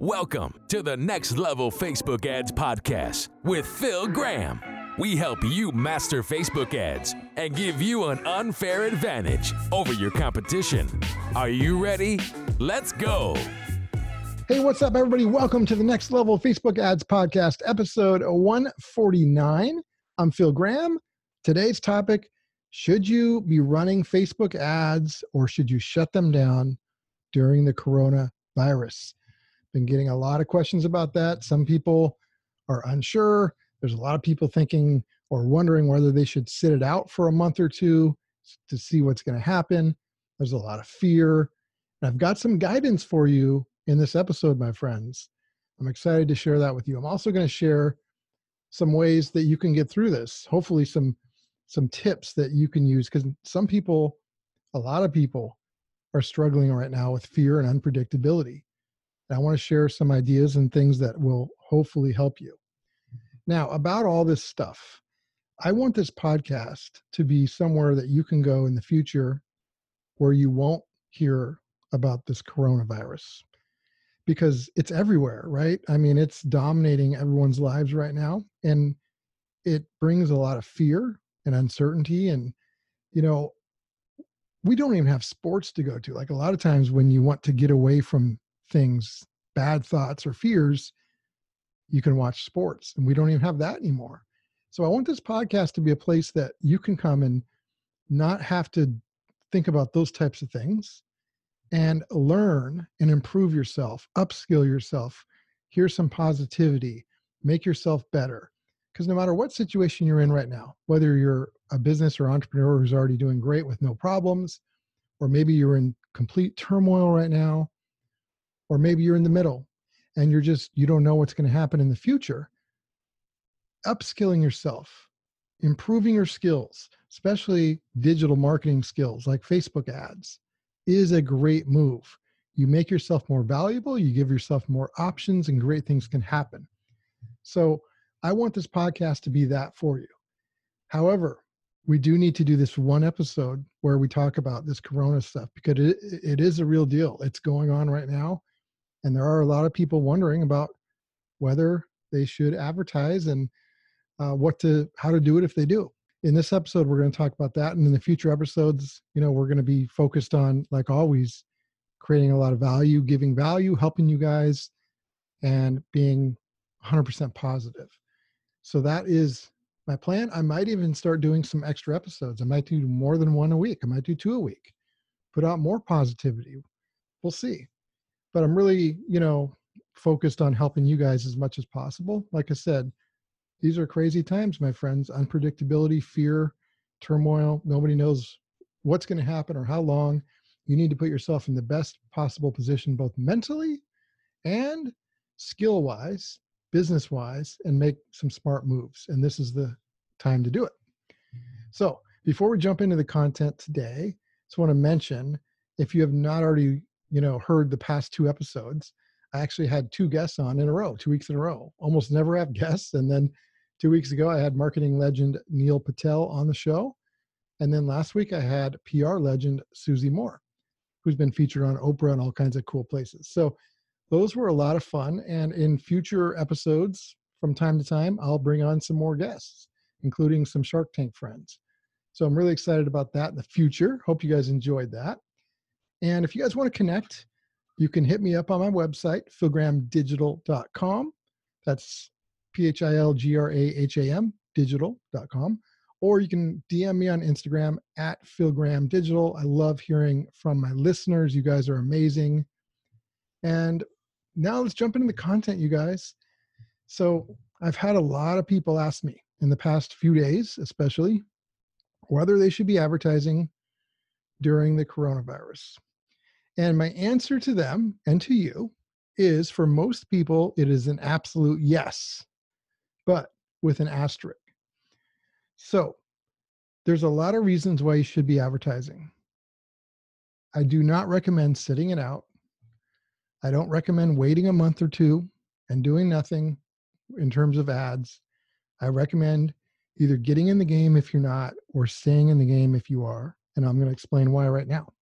Welcome to the Next Level Facebook Ads Podcast with Phil Graham. We help you master Facebook ads and give you an unfair advantage over your competition. Are you ready? Let's go. Hey, what's up, everybody? Welcome to the Next Level Facebook Ads Podcast, episode 149. I'm Phil Graham. Today's topic Should you be running Facebook ads or should you shut them down during the coronavirus? Been getting a lot of questions about that. Some people are unsure. There's a lot of people thinking or wondering whether they should sit it out for a month or two to see what's going to happen. There's a lot of fear. And I've got some guidance for you in this episode, my friends. I'm excited to share that with you. I'm also going to share some ways that you can get through this. Hopefully, some some tips that you can use because some people, a lot of people, are struggling right now with fear and unpredictability. And I want to share some ideas and things that will hopefully help you. Now, about all this stuff, I want this podcast to be somewhere that you can go in the future where you won't hear about this coronavirus because it's everywhere, right? I mean, it's dominating everyone's lives right now. And it brings a lot of fear and uncertainty. And, you know, we don't even have sports to go to. Like a lot of times when you want to get away from things, bad thoughts or fears, you can watch sports. And we don't even have that anymore. So I want this podcast to be a place that you can come and not have to think about those types of things and learn and improve yourself, upskill yourself. Here's some positivity, make yourself better. Because no matter what situation you're in right now, whether you're a business or entrepreneur who's already doing great with no problems, or maybe you're in complete turmoil right now, or maybe you're in the middle and you're just, you don't know what's going to happen in the future, upskilling yourself, improving your skills, especially digital marketing skills like Facebook ads is a great move. You make yourself more valuable, you give yourself more options, and great things can happen. So, I want this podcast to be that for you. However, we do need to do this one episode where we talk about this corona stuff because it, it is a real deal. It's going on right now. And there are a lot of people wondering about whether they should advertise and uh, what to how to do it if they do. In this episode we're going to talk about that and in the future episodes you know we're going to be focused on like always creating a lot of value giving value helping you guys and being 100% positive. So that is my plan. I might even start doing some extra episodes. I might do more than one a week. I might do two a week. Put out more positivity. We'll see but i'm really you know focused on helping you guys as much as possible like i said these are crazy times, my friends. Unpredictability, fear, turmoil. Nobody knows what's going to happen or how long. You need to put yourself in the best possible position, both mentally and skill wise, business wise, and make some smart moves. And this is the time to do it. So, before we jump into the content today, I just want to mention if you have not already, you know, heard the past two episodes, I actually had two guests on in a row, two weeks in a row. Almost never have guests, and then Two weeks ago, I had marketing legend Neil Patel on the show. And then last week, I had PR legend Susie Moore, who's been featured on Oprah and all kinds of cool places. So those were a lot of fun. And in future episodes, from time to time, I'll bring on some more guests, including some Shark Tank friends. So I'm really excited about that in the future. Hope you guys enjoyed that. And if you guys want to connect, you can hit me up on my website, philgrahamdigital.com. That's P H I L G R A H A M digital.com. Or you can DM me on Instagram at philgrahamdigital. I love hearing from my listeners. You guys are amazing. And now let's jump into the content, you guys. So I've had a lot of people ask me in the past few days, especially, whether they should be advertising during the coronavirus. And my answer to them and to you is for most people, it is an absolute yes but with an asterisk. So there's a lot of reasons why you should be advertising. I do not recommend sitting it out. I don't recommend waiting a month or two and doing nothing in terms of ads. I recommend either getting in the game if you're not or staying in the game if you are. And I'm going to explain why right now.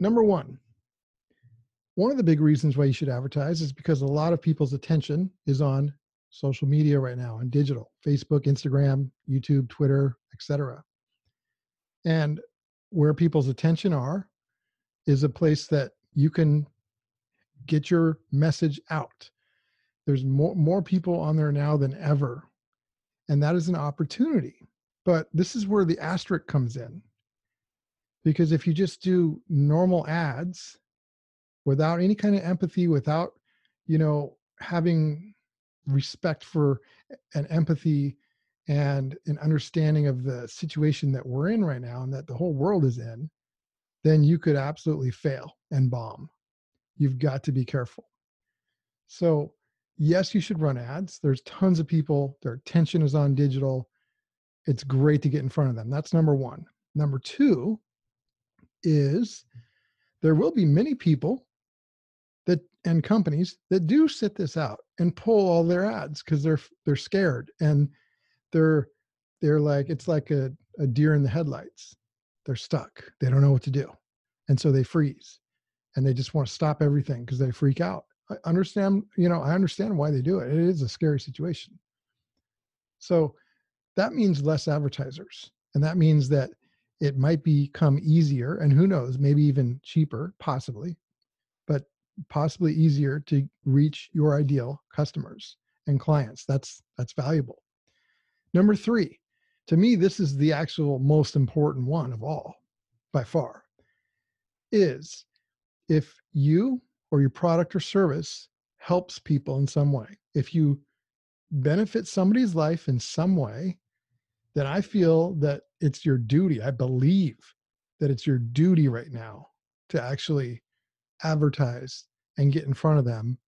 Number one, one of the big reasons why you should advertise is because a lot of people's attention is on social media right now and digital facebook instagram youtube twitter etc and where people's attention are is a place that you can get your message out. There's more more people on there now than ever and that is an opportunity. But this is where the asterisk comes in because if you just do normal ads without any kind of empathy without you know having respect for an empathy and an understanding of the situation that we're in right now and that the whole world is in then you could absolutely fail and bomb. You've got to be careful. So yes you should run ads. There's tons of people. Their attention is on digital. It's great to get in front of them. That's number one. Number two is there will be many people that and companies that do sit this out and pull all their ads because they're they're scared and they're they're like it's like a, a deer in the headlights. They're stuck. They don't know what to do. And so they freeze and they just want to stop everything because they freak out. I understand you know i understand why they do it. It is a scary situation. So that means less advertisers and that means that it might become easier and who knows maybe even cheaper possibly but possibly easier to reach your ideal customers and clients. That's that's valuable. Number 3 to me this is the actual most important one of all by far is if you or your product or service helps people in some way if you benefit somebody's life in some way then I feel that it's your duty. I believe that it's your duty right now to actually advertise and get in front of them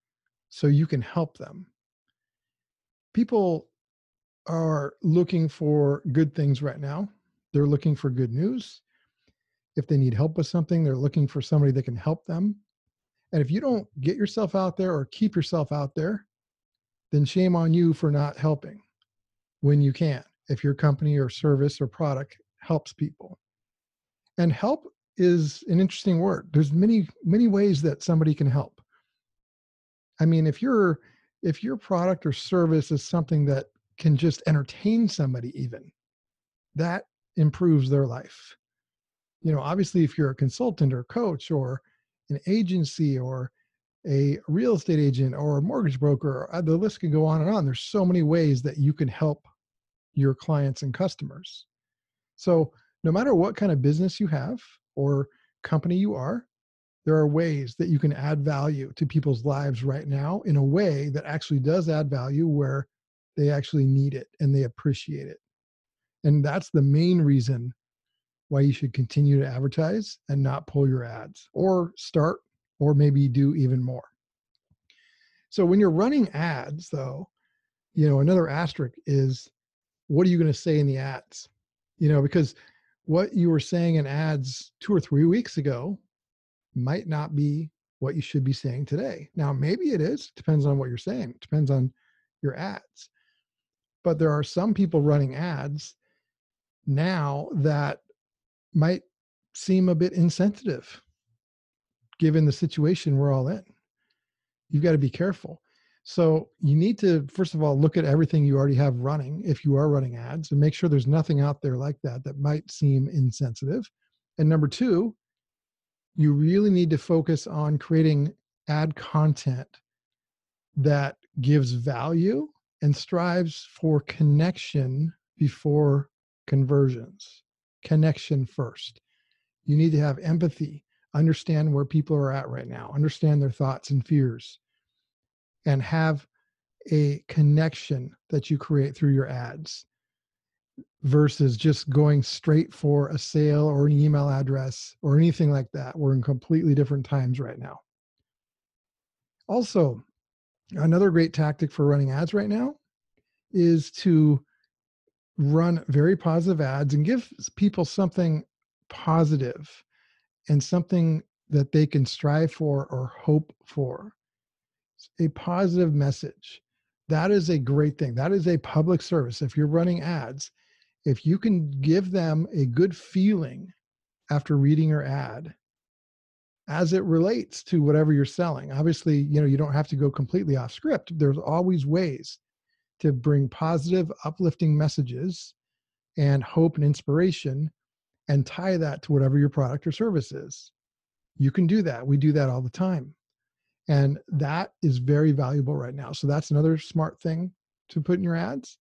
so you can help them. People are looking for good things right now. They're looking for good news. If they need help with something, they're looking for somebody that can help them. And if you don't get yourself out there or keep yourself out there, then shame on you for not helping when you can if your company or service or product helps people. And help is an interesting word. There's many many ways that somebody can help. I mean, if your if your product or service is something that can just entertain somebody even, that improves their life. You know, obviously if you're a consultant or coach or an agency or a real estate agent or a mortgage broker, uh, the list can go on and on. There's so many ways that you can help your clients and customers. So, no matter what kind of business you have or company you are, there are ways that you can add value to people's lives right now in a way that actually does add value where they actually need it and they appreciate it. And that's the main reason why you should continue to advertise and not pull your ads or start or maybe do even more. So when you're running ads though, you know, another asterisk is what are you going to say in the ads? You know, because what you were saying in ads two or three weeks ago might not be what you should be saying today. Now, maybe it is, depends on what you're saying, depends on your ads. But there are some people running ads now that might seem a bit insensitive given the situation we're all in. You've got to be careful. So you need to, first of all, look at everything you already have running if you are running ads and make sure there's nothing out there like that that might seem insensitive. And number two, you really need to focus on creating ad content that gives value and strives for connection before conversions. Connection first. You need to have empathy, understand where people are at right now, understand their thoughts and fears and have a connection that you create through your ads versus just going straight for a sale or an email address or anything like that. We're in completely different times right now. Also, another great tactic for running ads right now is to run very positive ads and give people something positive and something that they can strive for or hope for a positive message. That is a great thing. That is a public service. If you're running ads, if you can give them a good feeling after reading your ad, as it relates to whatever you're selling. Obviously, you know, you don't have to go completely off script. There's always ways to bring positive, uplifting messages and hope and inspiration and tie that to whatever your product or service is. You can do that. We do that all the time. And that is very valuable right now. So that's another smart thing to put in your ads.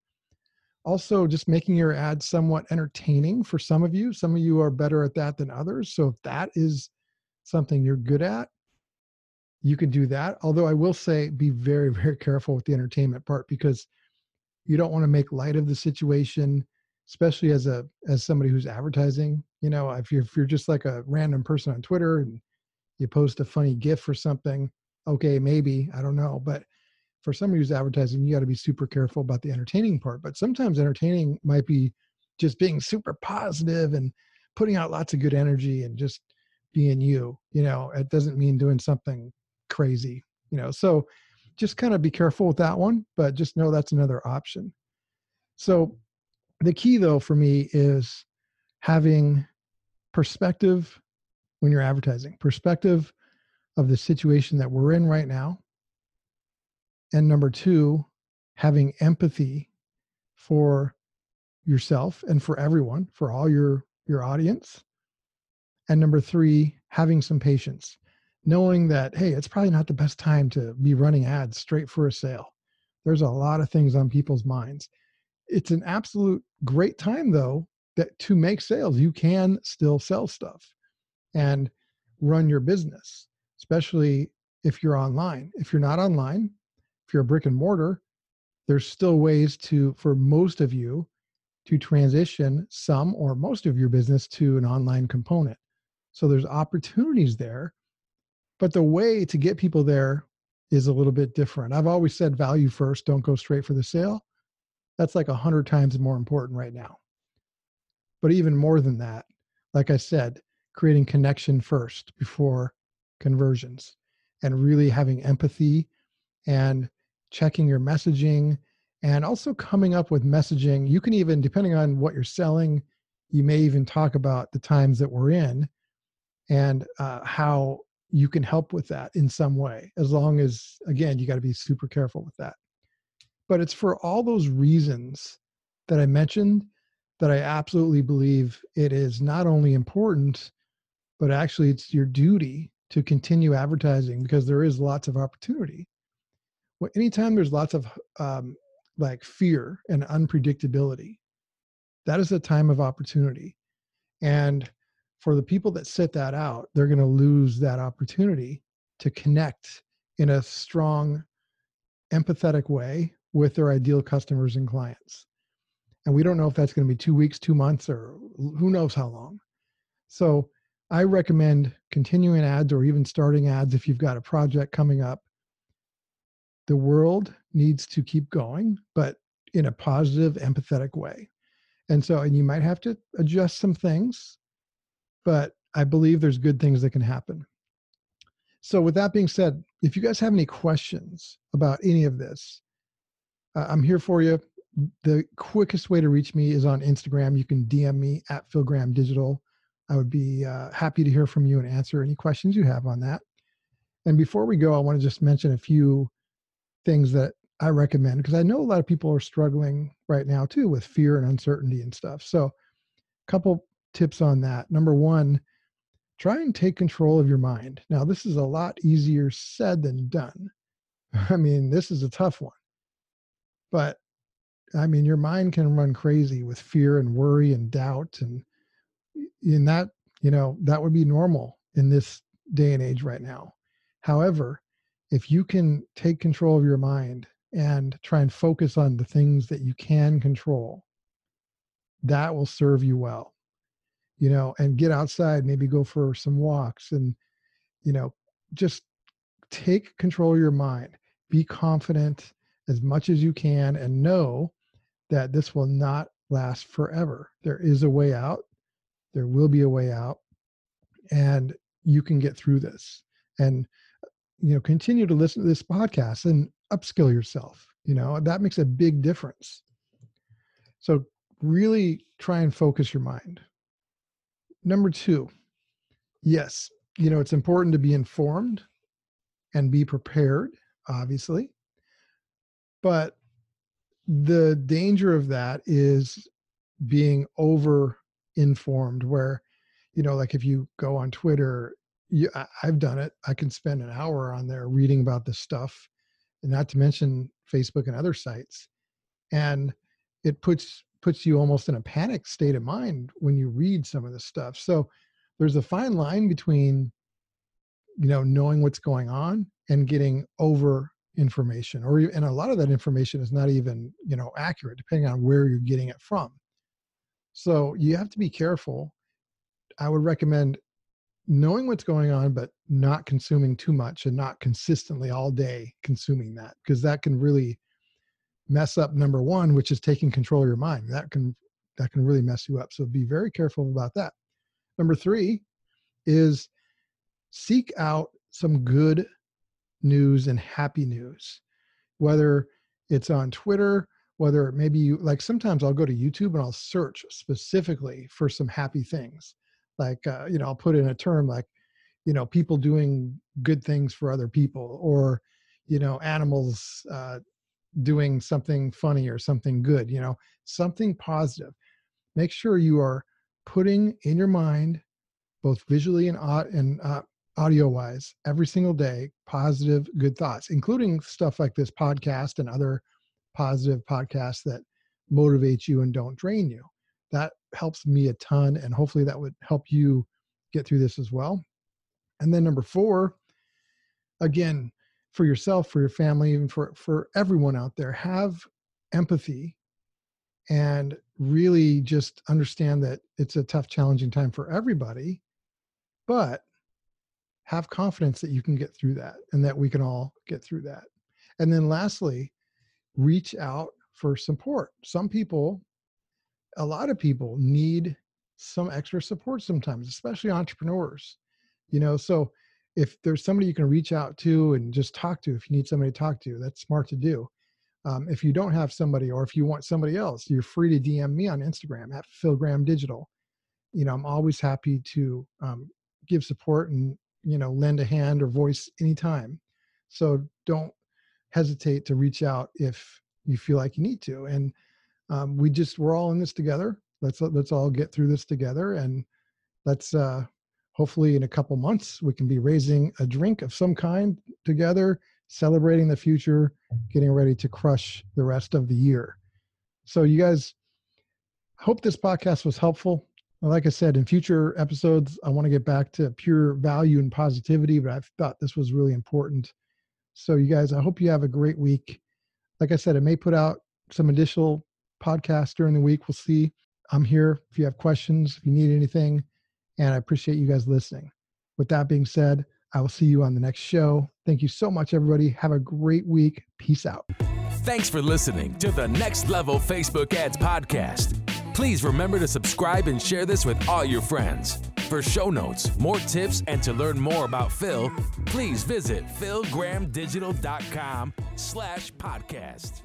Also, just making your ads somewhat entertaining for some of you. Some of you are better at that than others. So if that is something you're good at, you can do that. Although I will say be very, very careful with the entertainment part because you don't want to make light of the situation especially as a as somebody who's advertising you know if you're if you're just like a random person on twitter and you post a funny gif or something okay maybe i don't know but for somebody who's advertising you got to be super careful about the entertaining part but sometimes entertaining might be just being super positive and putting out lots of good energy and just being you you know it doesn't mean doing something crazy you know so just kind of be careful with that one but just know that's another option. So the key though for me is having perspective when you're advertising perspective of the situation that we're in right now. And number two having empathy for yourself and for everyone for all your your audience. And number three having some patience knowing that hey it's probably not the best time to be running ads straight for a sale. There's a lot of things on people's minds. It's an absolute great time though that to make sales. You can still sell stuff and run your business especially if you're online. If you're not online if you're a brick and mortar there's still ways to for most of you to transition some or most of your business to an online component. So there's opportunities there but the way to get people there is a little bit different. I've always said value first don't go straight for the sale. That's like a hundred times more important right now. But even more than that, like I said, creating connection first before conversions and really having empathy and checking your messaging and also coming up with messaging. You can even, depending on what you're selling, you may even talk about the times that we're in and uh, how you can help with that in some way, as long as, again, you got to be super careful with that. But it's for all those reasons that I mentioned that I absolutely believe it is not only important, but actually it's your duty to continue advertising because there is lots of opportunity. Well, anytime there's lots of um, like fear and unpredictability, that is a time of opportunity. And for the people that sit that out, they're going to lose that opportunity to connect in a strong, empathetic way with their ideal customers and clients. And we don't know if that's going to be two weeks, two months, or who knows how long. So I recommend continuing ads or even starting ads if you've got a project coming up. The world needs to keep going, but in a positive, empathetic way. And so, and you might have to adjust some things, but I believe there's good things that can happen. So, with that being said, if you guys have any questions about any of this, uh, I'm here for you. The quickest way to reach me is on Instagram. You can DM me at Phil Graham Digital. I would be uh, happy to hear from you and answer any questions you have on that. And before we go, I want to just mention a few things that I recommend because I know a lot of people are struggling right now too with fear and uncertainty and stuff. So, a couple tips on that. Number one, try and take control of your mind. Now, this is a lot easier said than done. I mean, this is a tough one. But I mean, your mind can run crazy with fear and worry and doubt. And in that, you know, that would be normal in this day and age right now. However, if you can take control of your mind and try and focus on the things that you can control, that will serve you well. You know, and get outside, maybe go for some walks and, you know, just take control of your mind. Be confident as much as you can and know that this will not last forever. There is a way out. There will be a way out. And you can get through this. And you know, continue to listen to this podcast and upskill yourself. You know, that makes a big difference. So really try and focus your mind. Number two, yes, you know, it's important to be informed and be prepared, obviously. But the danger of that is being over informed, where, you know, like if you go on Twitter, you, I, I've done it. I can spend an hour on there reading about this stuff, and not to mention Facebook and other sites. And it puts puts you almost in a panic state of mind when you read some of this stuff. So there's a fine line between you know knowing what's going on and getting over information or and a lot of that information is not even you know accurate depending on where you're getting it from so you have to be careful. I would recommend knowing what's going on but not consuming too much and not consistently all day consuming that because that can really mess up number one which is taking control of your mind. That can that can really mess you up. So be very careful about that. Number three is seek out some good news and happy news whether it's on twitter whether maybe you like sometimes i'll go to youtube and i'll search specifically for some happy things. Like uh, you know i'll put in a term like you know people doing good things for other people or you know animals uh, doing something funny or something good you know something positive. Make sure you are putting in your mind both visually and, and uh, audio wise every single day positive good thoughts including stuff like this podcast and other positive podcasts that motivate you and don't drain you that helps me a ton and hopefully that would help you get through this as well and then number four again for yourself for your family and for for everyone out there have empathy and really just understand that it's a tough challenging time for everybody but have confidence that you can get through that and that we can all get through that. And then lastly, reach out for support. Some people, a lot of people need some extra support sometimes, especially entrepreneurs. You know, so if there's somebody you can reach out to and just talk to, if you need somebody to talk to, that's smart to do. Um, if you don't have somebody, or if you want somebody else, you're free to DM me on Instagram at Phil Graham Digital. You know, I'm always happy to um, give support and you know lend a hand or voice anytime so don't hesitate to reach out if you feel like you need to and um, we just we're all in this together. Let's let's all get through this together and let's uh hopefully in a couple months we can be raising a drink of some kind together celebrating the future getting ready to crush the rest of the year. So you guys hope this podcast was helpful. Like I said, in future episodes, I want to get back to pure value and positivity, but I thought this was really important. So, you guys, I hope you have a great week. Like I said, I may put out some additional podcasts during the week. We'll see. I'm here if you have questions, if you need anything, and I appreciate you guys listening. With that being said, I will see you on the next show. Thank you so much, everybody. Have a great week. Peace out. Thanks for listening to the Next Level Facebook Ads Podcast. Please remember to subscribe and share this with all your friends. For show notes, more tips, and to learn more about Phil, please visit philgrahamdigital.com slash podcast.